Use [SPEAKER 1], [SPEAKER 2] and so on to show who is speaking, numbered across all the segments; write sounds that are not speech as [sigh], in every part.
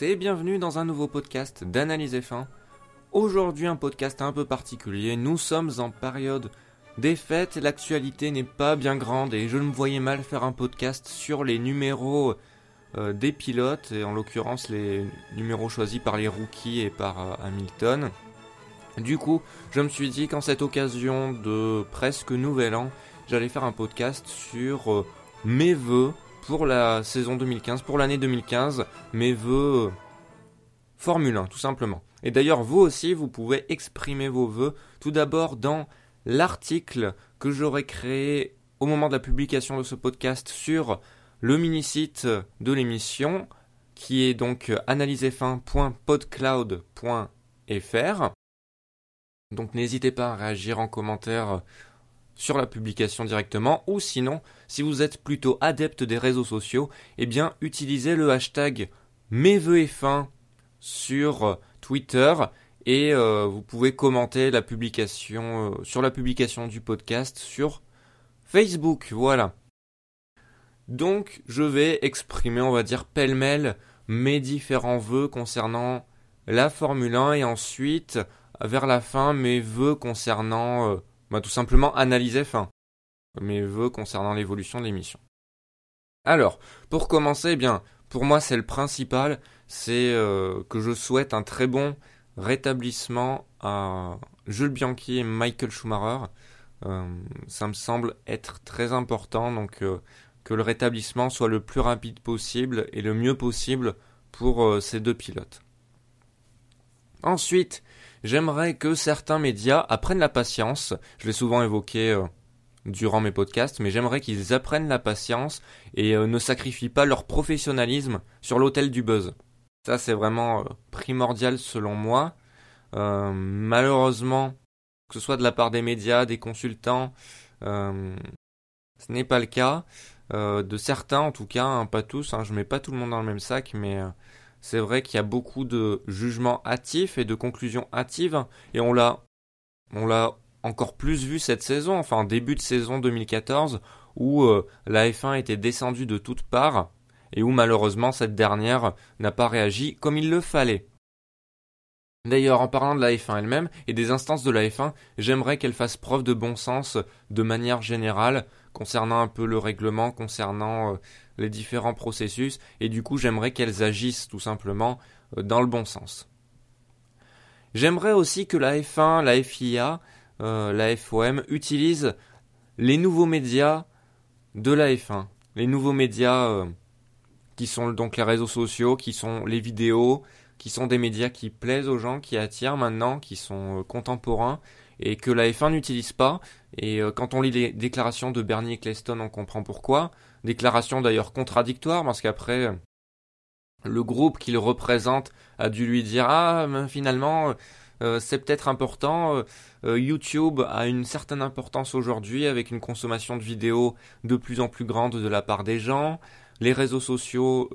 [SPEAKER 1] Et bienvenue dans un nouveau podcast d'Analyse F1. Aujourd'hui un podcast un peu particulier, nous sommes en période des fêtes, l'actualité n'est pas bien grande et je me voyais mal faire un podcast sur les numéros euh, des pilotes, et en l'occurrence les numéros choisis par les rookies et par euh, Hamilton. Du coup, je me suis dit qu'en cette occasion de presque nouvel an, j'allais faire un podcast sur euh, mes vœux pour la saison 2015, pour l'année 2015, mes vœux Formule 1, tout simplement. Et d'ailleurs, vous aussi, vous pouvez exprimer vos vœux tout d'abord dans l'article que j'aurai créé au moment de la publication de ce podcast sur le mini-site de l'émission, qui est donc analysef1.podcloud.fr. Donc n'hésitez pas à réagir en commentaire sur la publication directement, ou sinon, si vous êtes plutôt adepte des réseaux sociaux, eh bien utilisez le hashtag mesveuxf1 sur Twitter et euh, vous pouvez commenter la publication euh, sur la publication du podcast sur Facebook. Voilà. Donc je vais exprimer, on va dire pêle-mêle, mes différents vœux concernant la Formule 1 et ensuite vers la fin mes vœux concernant euh, tout simplement analyser fin mes vœux concernant l'évolution de l'émission. Alors, pour commencer, eh bien, pour moi c'est le principal, c'est euh, que je souhaite un très bon rétablissement à Jules Bianchi et Michael Schumacher. Euh, ça me semble être très important, donc euh, que le rétablissement soit le plus rapide possible et le mieux possible pour ces deux pilotes. Ensuite, j'aimerais que certains médias apprennent la patience. Je l'ai souvent évoqué euh, durant mes podcasts, mais j'aimerais qu'ils apprennent la patience et euh, ne sacrifient pas leur professionnalisme sur l'autel du buzz. Ça, c'est vraiment euh, primordial selon moi. malheureusement, que ce soit de la part des médias, des consultants, ce n'est pas le cas. de certains, en tout cas, hein, pas tous. Hein, je mets pas tout le monde dans le même sac, mais c'est vrai qu'il y a beaucoup de jugements hâtifs et de conclusions hâtives, et on l'a, encore plus vu cette saison, enfin en début de saison 2014, où euh, la F1 était descendue de toutes parts, et où malheureusement cette dernière n'a pas réagi comme il le fallait. D'ailleurs, en parlant de la F1 elle-même et des instances de la F1, j'aimerais qu'elle fasse preuve de bon sens de manière générale concernant un peu le règlement, concernant euh, les différents processus, et du coup j'aimerais qu'elles agissent tout simplement euh, dans le bon sens. J'aimerais aussi que la F1, la FIA, euh, la FOM utilisent les nouveaux médias de la F1. Les nouveaux médias qui sont donc les réseaux sociaux, qui sont les vidéos, qui sont des médias qui plaisent aux gens, qui attirent maintenant, qui sont contemporains et que la F1 n'utilise pas. Et quand on lit les déclarations de Bernie Eccleston, on comprend pourquoi. Déclaration d'ailleurs contradictoire parce qu'après le groupe qu'il représente a dû lui dire ah finalement euh, c'est peut-être important euh, euh, YouTube a une certaine importance aujourd'hui avec une consommation de vidéos de plus en plus grande de la part des gens les réseaux sociaux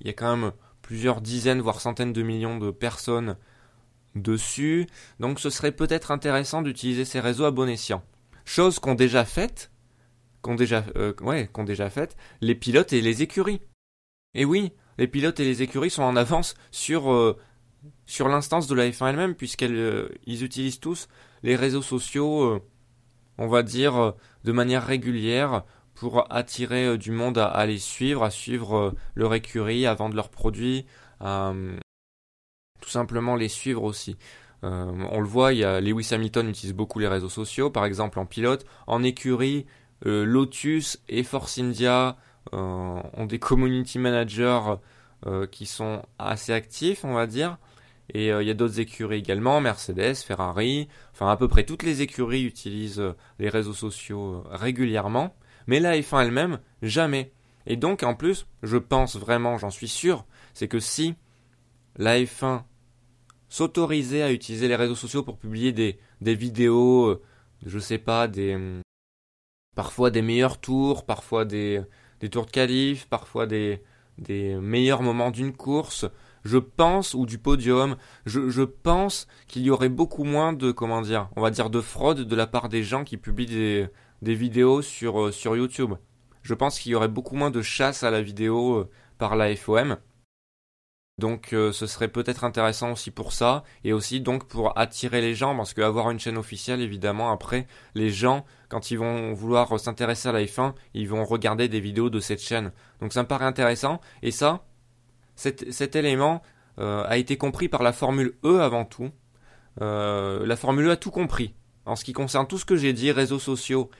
[SPEAKER 1] il y a quand même plusieurs dizaines voire centaines de millions de personnes dessus donc ce serait peut-être intéressant d'utiliser ces réseaux à bon escient chose qu'ont déjà faite qu'ont déjà, euh, ouais, qu'ont déjà fait les pilotes et les écuries. Et oui, les pilotes et les écuries sont en avance sur, euh, sur l'instance de la F1 elle-même, puisqu'ils euh, utilisent tous les réseaux sociaux, on va dire, de manière régulière pour attirer du monde à, à, les suivre, à suivre leur écurie, à vendre leurs produits, simplement les suivre aussi. on le voit, il y a Lewis Hamilton utilise beaucoup les réseaux sociaux, par exemple en pilote, en écurie, euh, Lotus et Force India euh, ont des community managers euh, qui sont assez actifs, on va dire. Et il y a d'autres écuries également, Mercedes, Ferrari, enfin à peu près toutes les écuries utilisent les réseaux sociaux régulièrement, mais la F1 elle-même, jamais. Et donc en plus, je pense vraiment, j'en suis sûr, c'est que si la F1 s'autorisait à utiliser les réseaux sociaux pour publier des, des vidéos, je sais pas, des, parfois des meilleurs tours, parfois des, tours de qualif, parfois des, meilleurs moments d'une course. Je pense, ou du podium, je, pense qu'il y aurait beaucoup moins de, comment dire, on va dire de fraude de la part des gens qui publient des, vidéos sur, euh, sur YouTube. Je pense qu'il y aurait beaucoup moins de chasse à la vidéo euh, par la FOM. Donc euh, ce serait peut-être intéressant aussi pour ça et aussi donc pour attirer les gens parce qu'avoir une chaîne officielle évidemment après les gens quand ils vont vouloir s'intéresser à la F1 ils vont regarder des vidéos de cette chaîne. Donc ça me paraît intéressant et ça cet, élément euh, a été compris par la Formule E avant tout. Euh, la Formule E a tout compris en ce qui concerne tout ce que j'ai dit réseaux sociaux,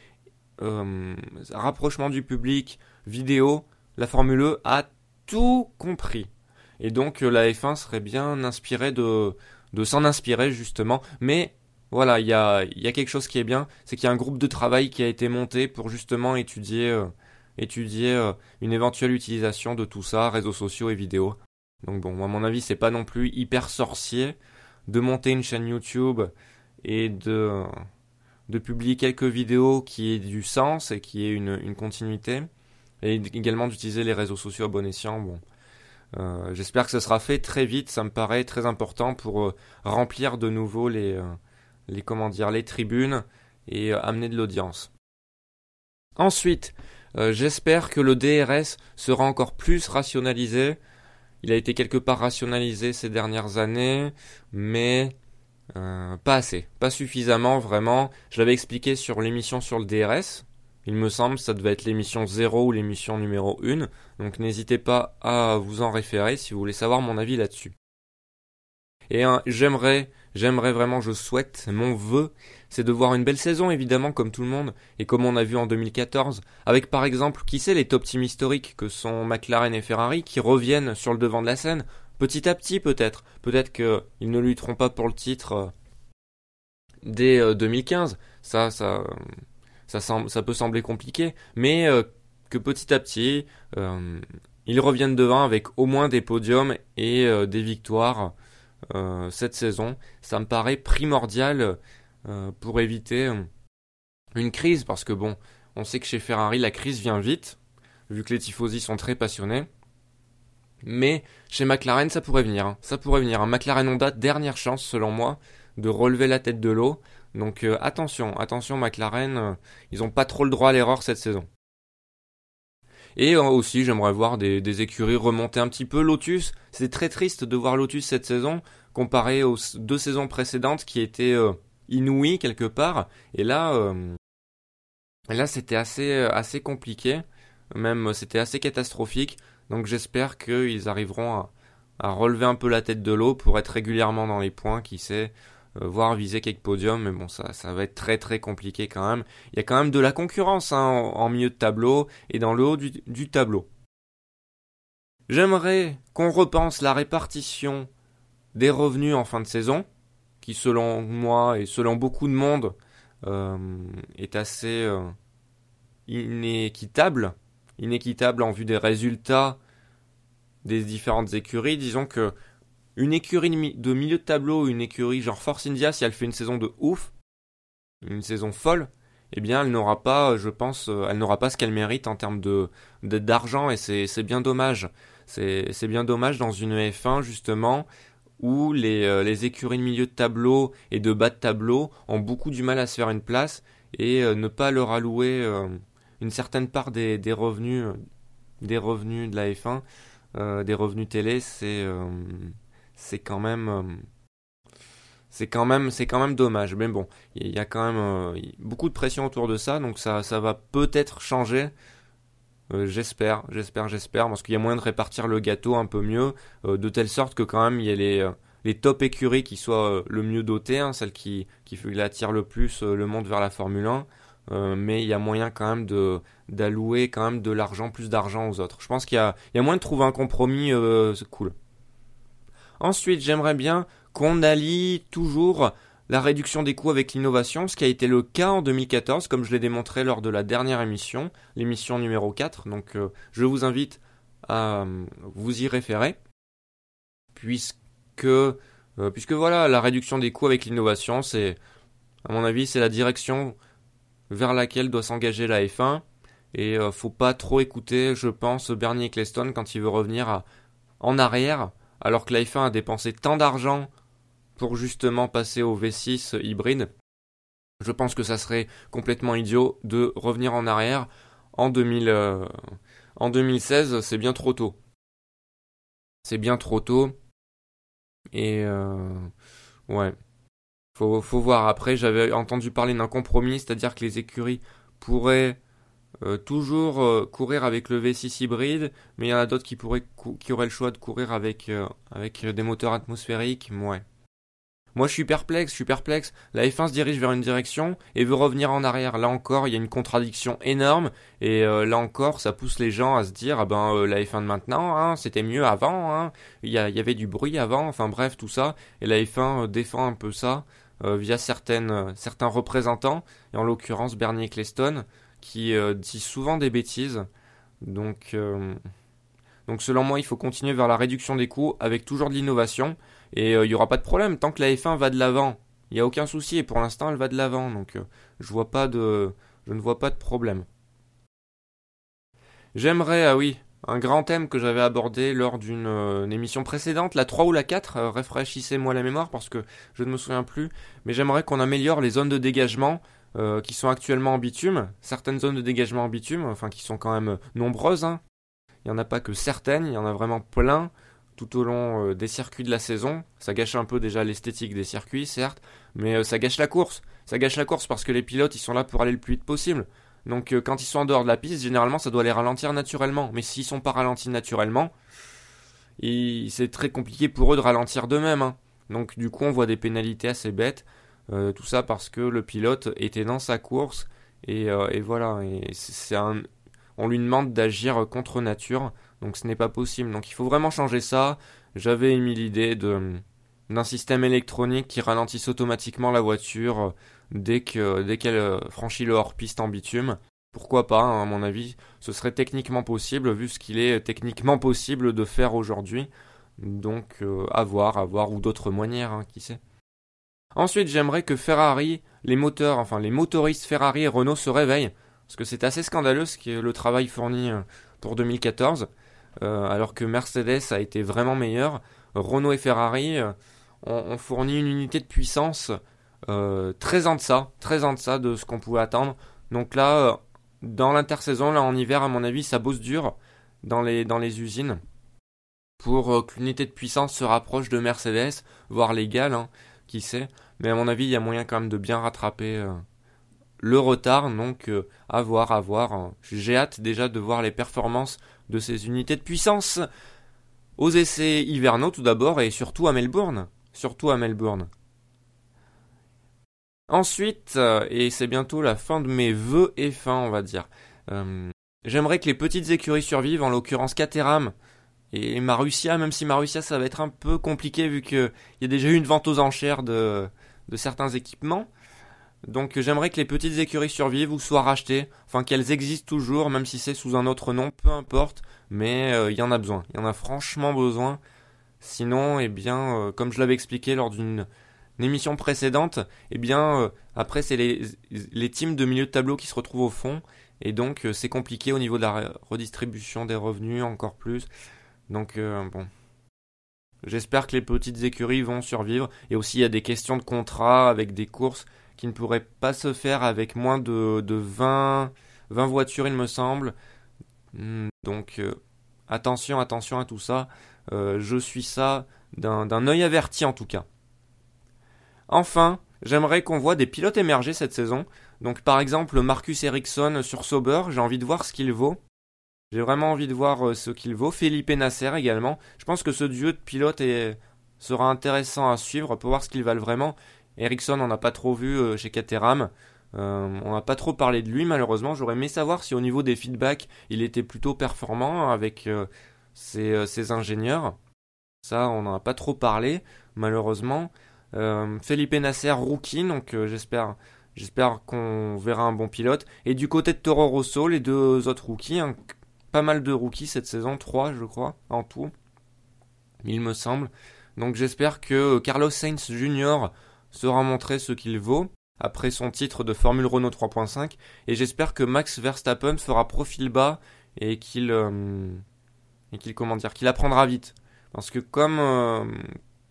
[SPEAKER 1] rapprochement du public, vidéo. La Formule E a tout compris. Et donc euh, la F1 serait bien inspirée de, s'en inspirer justement. Mais voilà, il y a, quelque chose qui est bien, c'est qu'il y a un groupe de travail qui a été monté pour justement étudier, euh, euh, une éventuelle utilisation de tout ça, réseaux sociaux et vidéos. Donc bon, à mon avis, c'est pas non plus hyper sorcier de monter une chaîne YouTube et de, de publier quelques vidéos qui aient du sens et qui aient une, une continuité. Et également d'utiliser les réseaux sociaux à bon escient. Bon, euh, j'espère que ce sera fait très vite. Ça me paraît très important pour euh, remplir de nouveau les, euh, les comment dire les tribunes et amener de l'audience. Ensuite, j'espère que le DRS sera encore plus rationalisé. Il a été quelque part rationalisé ces dernières années, mais pas assez, pas suffisamment vraiment. Je l'avais expliqué sur l'émission sur le DRS, il me semble, ça devait être l'émission 0 ou l'émission numéro 1. Donc n'hésitez pas à vous en référer si vous voulez savoir mon avis là-dessus. Et j'aimerais, j'aimerais vraiment, je souhaite, mon vœu, c'est de voir une belle saison évidemment comme tout le monde, et comme on a vu en 2014, avec par exemple, qui sait, les top teams historiques que sont McLaren et Ferrari qui reviennent sur le devant de la scène, petit à petit peut-être. Peut-être qu'ils ne lutteront pas pour le titre euh, dès 2015. Euh, ça, ça, peut sembler compliqué, mais euh, que petit à petit, euh, ils reviennent devant avec au moins des podiums et euh, des victoires cette saison. Ça me paraît primordial pour éviter une crise, parce que bon, on sait que chez Ferrari, la crise vient vite, vu que les tifosi sont très passionnés. Mais chez McLaren, ça pourrait venir. Hein. Ça pourrait venir. Un McLaren Honda, dernière chance, selon moi, de relever la tête de l'eau. Donc euh, attention, attention McLaren, euh, ils n'ont pas trop le droit à l'erreur cette saison. Et euh, aussi, j'aimerais voir des, écuries remonter un petit peu. Lotus, c'est très triste de voir Lotus cette saison comparé aux deux saisons précédentes qui étaient inouïes quelque part. Et là, c'était assez, compliqué. Même c'était assez catastrophique. Donc j'espère qu'ils arriveront à, relever un peu la tête de l'eau pour être régulièrement dans les points, qui sait. Euh, voir viser quelques podiums, mais bon, ça, ça va être très très compliqué quand même. Il y a quand même de la concurrence hein, en, milieu de tableau et dans le haut du, du tableau. J'aimerais qu'on repense la répartition des revenus en fin de saison, qui selon moi et selon beaucoup de monde euh, est assez euh, inéquitable, inéquitable en vue des résultats des différentes écuries. Disons que une écurie de milieu de tableau, une écurie genre Force India, si elle fait une saison de ouf, une saison folle, eh bien elle n'aura pas, je pense, euh, elle n'aura pas ce qu'elle mérite en termes de d'argent et c'est bien dommage. C'est bien dommage dans une F1 justement où les, euh, les écuries de milieu de tableau et de bas de tableau ont beaucoup du mal à se faire une place et euh, ne pas leur allouer une certaine part des, des revenus des revenus de la F1, des revenus télé, c'est c'est quand même euh, c'est quand même c'est quand même dommage. Mais bon il y a quand même euh, beaucoup de pression autour de ça donc ça ça va peut-être changer. Euh, j'espère j'espère j'espère parce qu'il y a moyen de répartir le gâteau un peu mieux de telle sorte que quand même il y ait les les top écuries qui soient le mieux dotées hein, celles qui qui attirent le plus le monde vers la Formule 1 mais il y a moyen quand même de d'allouer quand même de l'argent plus d'argent aux autres. Je pense qu'il y a il y a moyen de trouver un compromis cool Ensuite, j'aimerais bien qu'on allie toujours la réduction des coûts avec l'innovation, ce qui a été le cas en 2014, comme je l'ai démontré lors de la dernière émission, l'émission numéro 4. Donc euh, je vous invite à euh, vous y référer, puisque, euh, puisque voilà, la réduction des coûts avec l'innovation, c'est, à mon avis, c'est la direction vers laquelle doit s'engager la F1. Et faut pas trop écouter, je pense, Bernie Eccleston quand il veut revenir en arrière alors que l'iPhone a dépensé tant d'argent pour justement passer au V6 hybride, je pense que ça serait complètement idiot de revenir en arrière en, 2000, euh, en 2016, c'est bien trop tôt. c'est bien trop tôt. Et ouais. Faut, faut voir. Après, j'avais entendu parler d'un compromis, c'est-à-dire que les écuries pourraient euh, toujours euh, courir avec le V6 hybride, mais il y en a d'autres qui pourraient qui auraient le choix de courir avec euh, avec des moteurs atmosphériques. Ouais. Moi, je suis perplexe, je suis perplexe. La F1 se dirige vers une direction et veut revenir en arrière. Là encore, il y a une contradiction énorme et là encore, ça pousse les gens à se dire, ah ben la F1 de maintenant, hein, c'était mieux avant. Hein. Il, y avait du bruit avant. Enfin bref, tout ça. Et la F1 défend un peu ça via certaines certains représentants et en l'occurrence Bernie Ecclestone qui euh, dit souvent des bêtises. Donc, euh, donc selon moi, il faut continuer vers la réduction des coûts avec toujours de l'innovation. Et euh, il n'y aura pas de problème. Tant que la F1 va de l'avant, il n'y a aucun souci. Et pour l'instant, elle va de l'avant. Donc je, vois pas de, je ne vois pas de problème. J'aimerais, ah oui, un grand thème que j'avais abordé lors d'une émission précédente, la 3 ou la 4, rafraîchissez-moi la mémoire parce que je ne me souviens plus, mais j'aimerais qu'on améliore les zones de dégagement euh, qui sont actuellement en bitume, certaines zones de dégagement en bitume, enfin qui sont quand même nombreuses. Hein. Il n'y en a pas que certaines, il y en a vraiment plein tout au long euh, des circuits de la saison. Ça gâche un peu déjà l'esthétique des circuits, certes, mais euh, ça gâche la course. Ça gâche la course parce que les pilotes, ils sont là pour aller le plus vite possible. Donc quand ils sont en dehors de la piste, généralement, ça doit les ralentir naturellement. Mais s'ils sont pas ralentis naturellement, c'est très compliqué pour eux de ralentir d'eux-mêmes. Hein. Donc du coup, on voit des pénalités assez bêtes. Euh, tout ça parce que le pilote était dans sa course et, euh, voilà. Et c'est on lui demande d'agir contre nature, donc ce n'est pas possible. Donc il faut vraiment changer ça. J'avais émis l'idée d'un système électronique qui ralentisse automatiquement la voiture dès que dès qu'elle franchit le hors-piste en bitume. Pourquoi pas, hein, à mon avis, ce serait techniquement possible, vu ce qu'il est techniquement possible de faire aujourd'hui. Donc, euh, à voir, à voir, ou d'autres manières, hein, qui sait. Ensuite, j'aimerais que Ferrari, les moteurs, enfin les motoristes Ferrari et Renault se réveillent, parce que c'est assez scandaleux ce qui le travail fourni euh, pour 2014, euh, alors que Mercedes a été vraiment meilleur. Renault et Ferrari euh, ont, fourni une unité de puissance très en deçà, très en deçà de ce qu'on pouvait attendre. Donc là, dans l'intersaison, là en hiver, à mon avis, ça bosse dur dans les, dans les usines pour que l'unité de puissance se rapproche de Mercedes, voire l'égale. Hein qui sait. Mais à mon avis, il y a moyen quand même de bien rattraper euh, le retard. Donc, euh, à voir, à voir. J'ai hâte déjà de voir les performances de ces unités de puissance aux essais hivernaux tout d'abord et surtout à Melbourne. Surtout à Melbourne. Ensuite, euh, et c'est bientôt la fin de mes vœux et fin, on va dire. J'aimerais que les petites écuries survivent, en l'occurrence Caterham, et Marussia, même si Marussia ça va être un peu compliqué vu qu'il y a déjà eu une vente aux enchères de, de certains équipements. Donc j'aimerais que les petites écuries survivent ou soient rachetées, enfin qu'elles existent toujours, même si c'est sous un autre nom, peu importe, mais euh, il y en a besoin, il y en a franchement besoin. Sinon, eh bien, euh, comme je l'avais expliqué lors d'une émission précédente, eh bien, euh, après c'est les, les teams de milieu de tableau qui se retrouvent au fond, et donc c'est compliqué au niveau de la redistribution des revenus encore plus. Donc euh, bon. J'espère que les petites écuries vont survivre. Et aussi, il y a des questions de contrat avec des courses qui ne pourraient pas se faire avec moins de, de 20, 20 voitures, il me semble. Hmm, donc, euh, attention, attention à tout ça. Euh, je suis ça d'un œil averti en tout cas. Enfin, j'aimerais qu'on voit des pilotes émerger cette saison. Donc, par exemple, Marcus Ericsson sur Sauber, j'ai envie de voir ce qu'il vaut. J'ai vraiment envie de voir euh, ce qu'il vaut. Felipe Nasser également. Je pense que ce duo de pilotes sera intéressant à suivre pour voir ce qu'ils valent vraiment. Ericsson, on n'a pas trop vu euh, chez Caterham. Euh, on n'a pas trop parlé de lui malheureusement. J'aurais aimé savoir si au niveau des feedbacks, il était plutôt performant avec ses, ingénieurs. Ça, on n'en a pas trop parlé malheureusement. Felipe Nasser, rookie, donc j'espère qu'on verra un bon pilote. Et du côté de Toro Rosso, les deux autres rookies, hein, pas mal de rookies cette saison, 3 je crois, en tout, il me semble. Donc j'espère que Carlos Sainz Jr. sera montré ce qu'il vaut après son titre de Formule Renault 3.5 et j'espère que Max Verstappen fera profil bas et qu'il euh, et qu'il comment dire qu'il apprendra vite parce que comme euh,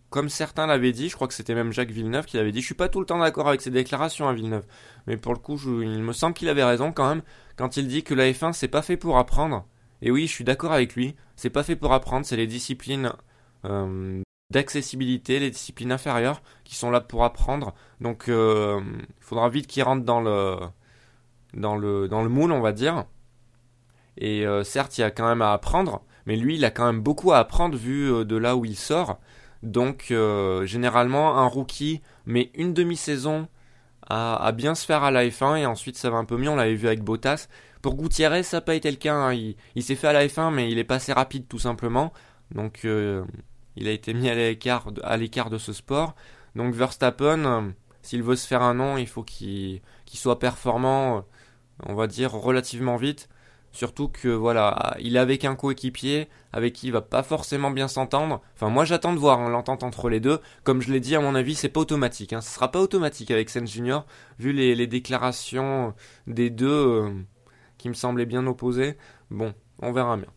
[SPEAKER 1] comme certains l'avaient dit, je crois que c'était même Jacques Villeneuve qui l'avait dit, je suis pas tout le temps d'accord avec ses déclarations à Villeneuve, mais pour le coup, il me semble qu'il avait raison quand même quand il dit que la F1 c'est pas fait pour apprendre. Et oui, je suis d'accord avec lui, c'est pas fait pour apprendre, c'est les disciplines euh, d'accessibilité, les disciplines inférieures qui sont là pour apprendre. Donc euh, il faudra vite qu'ils rentrent dans le, dans, le, dans le moule, on va dire. Et euh, certes, il y a quand même à apprendre, mais lui, il a quand même beaucoup à apprendre vu de là où il sort. Donc généralement, un rookie met une demi-saison à, bien se faire à la F1 et ensuite ça va un peu mieux, on l'avait vu avec Bottas. Pour Gutiérrez, ça n'a pas été le cas, hein. il, s'est fait à la F1 mais il est pas assez rapide tout simplement. Donc il a été mis à l'écart de, à l'écart de ce sport. Donc Verstappen, euh, s'il veut se faire un nom, il faut qu'il soit performant, on va dire, relativement vite. Surtout que voilà, il est avec un coéquipier avec qui il va pas forcément bien s'entendre. Enfin, moi j'attends de voir hein, l'entente entre les deux. Comme je l'ai dit, à mon avis, c'est pas automatique. Hein. Ce sera pas automatique avec Sainz Junior, vu les, déclarations des deux euh, qui me semblaient bien opposées. Bon, on verra bien.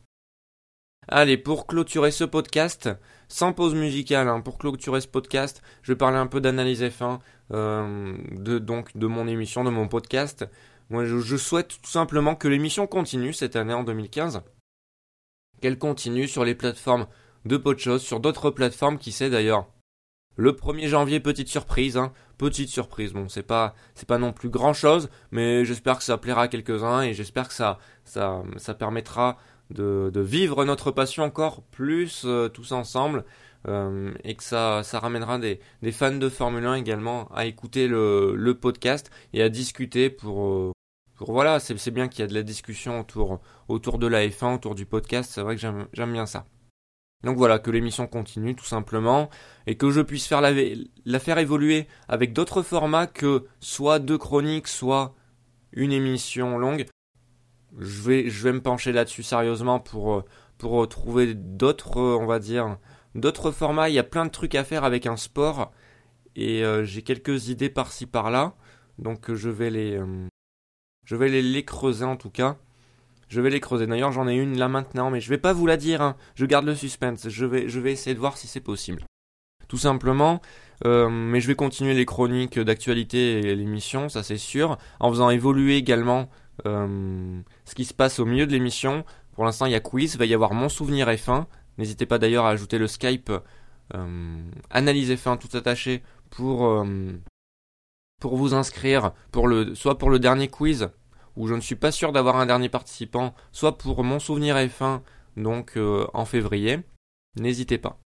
[SPEAKER 1] Allez, pour clôturer ce podcast, sans pause musicale, hein, pour clôturer ce podcast, je vais parler un peu d'analyse F1, euh, de mon émission, de mon podcast. Moi, je, souhaite tout simplement que l'émission continue cette année en 2015, qu'elle continue sur les plateformes de Podchose, sur d'autres plateformes, qui sait d'ailleurs. Le 1er janvier, petite surprise, hein, petite surprise. Bon, c'est pas, c'est pas non plus grand chose, mais j'espère que ça plaira à quelques-uns et j'espère que ça, ça, ça permettra de, vivre notre passion encore plus euh, tous ensemble euh, et que ça, ça ramènera des, fans de Formule 1 également à écouter le, podcast et à discuter pour, euh, pour voilà, c'est bien qu'il y a de la discussion autour, autour de la F1, autour du podcast, c'est vrai que j'aime bien ça. Donc voilà, que l'émission continue tout simplement et que je puisse faire la, faire évoluer avec d'autres formats que soit deux chroniques, soit une émission longue je vais, je vais me pencher là-dessus sérieusement pour, euh, pour trouver d'autres, on va dire, d'autres formats. Il y a plein de trucs à faire avec un sport et euh, j'ai quelques idées par-ci par-là. Donc je vais les, je vais les, creuser en tout cas. Je vais les creuser. D'ailleurs, j'en ai une là maintenant, mais je vais pas vous la dire. Hein. Je garde le suspense. Je vais, essayer de voir si c'est possible. Tout simplement, mais je vais continuer les chroniques d'actualité et l'émission, ça c'est sûr, en faisant évoluer également euh, ce qui se passe au milieu de l'émission. Pour l'instant, il y a quiz, il va y avoir mon souvenir F1. N'hésitez pas d'ailleurs à ajouter le Skype euh, Analyse F1 tout attaché pour, euh, pour vous inscrire, pour le, soit pour le dernier quiz, où je ne suis pas sûr d'avoir un dernier participant, soit pour mon souvenir F1, donc en février. N'hésitez pas.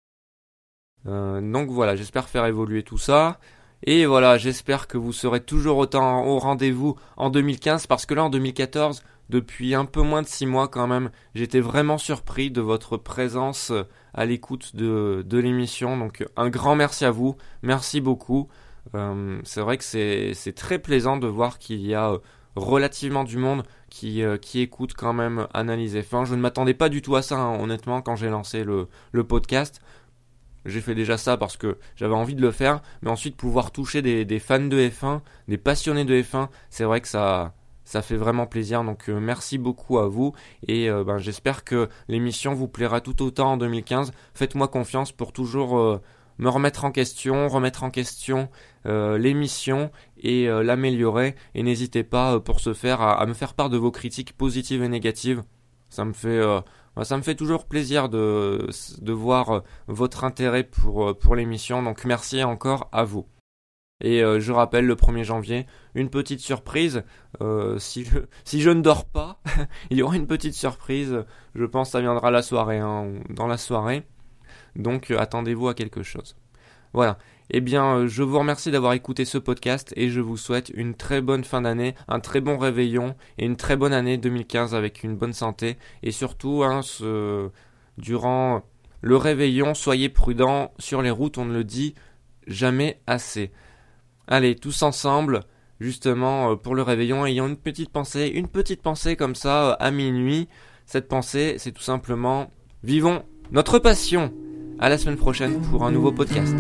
[SPEAKER 1] donc voilà, j'espère faire évoluer tout ça. Et voilà, j'espère que vous serez toujours autant au rendez-vous en 2015 parce que là en 2014, depuis un peu moins de 6 mois quand même, j'étais vraiment surpris de votre présence à l'écoute de, l'émission. Donc un grand merci à vous, merci beaucoup. Euh, c'est vrai que c'est très plaisant de voir qu'il y a euh, relativement du monde qui, euh, écoute quand même Analyse F1. Je ne m'attendais pas du tout à ça, hein, honnêtement, quand j'ai lancé le, le podcast j'ai fait déjà ça parce que j'avais envie de le faire, mais ensuite pouvoir toucher des, fans de F1, des passionnés de F1, c'est vrai que ça, ça fait vraiment plaisir. Donc euh, merci beaucoup à vous et euh, ben, j'espère que l'émission vous plaira tout autant en 2015. Faites-moi confiance pour toujours euh, me remettre en question, remettre en question l'émission et l'améliorer. Et n'hésitez pas pour ce faire à, me faire part de vos critiques positives et négatives. Ça me fait fait toujours plaisir de, voir votre intérêt pour, pour l'émission, donc merci encore à vous. Et je rappelle le 1er janvier, une petite surprise. si, je, [laughs] si je ne dors pas, [laughs] il y aura une petite surprise. Je pense que ça viendra la soirée, hein, dans la soirée. Donc attendez-vous à quelque chose. Voilà. Eh bien, euh, je vous remercie d'avoir écouté ce podcast et je vous souhaite une très bonne fin d'année, un très bon réveillon et une très bonne année 2015 avec une bonne santé. Et surtout, hein, durant le réveillon, soyez prudents sur les routes, on ne le dit jamais assez. Allez, tous ensemble, justement, euh, pour le réveillon, ayant une petite pensée, une petite pensée comme ça, euh, à minuit. Cette pensée, c'est tout simplement, vivons notre passion. À la semaine prochaine pour un nouveau podcast.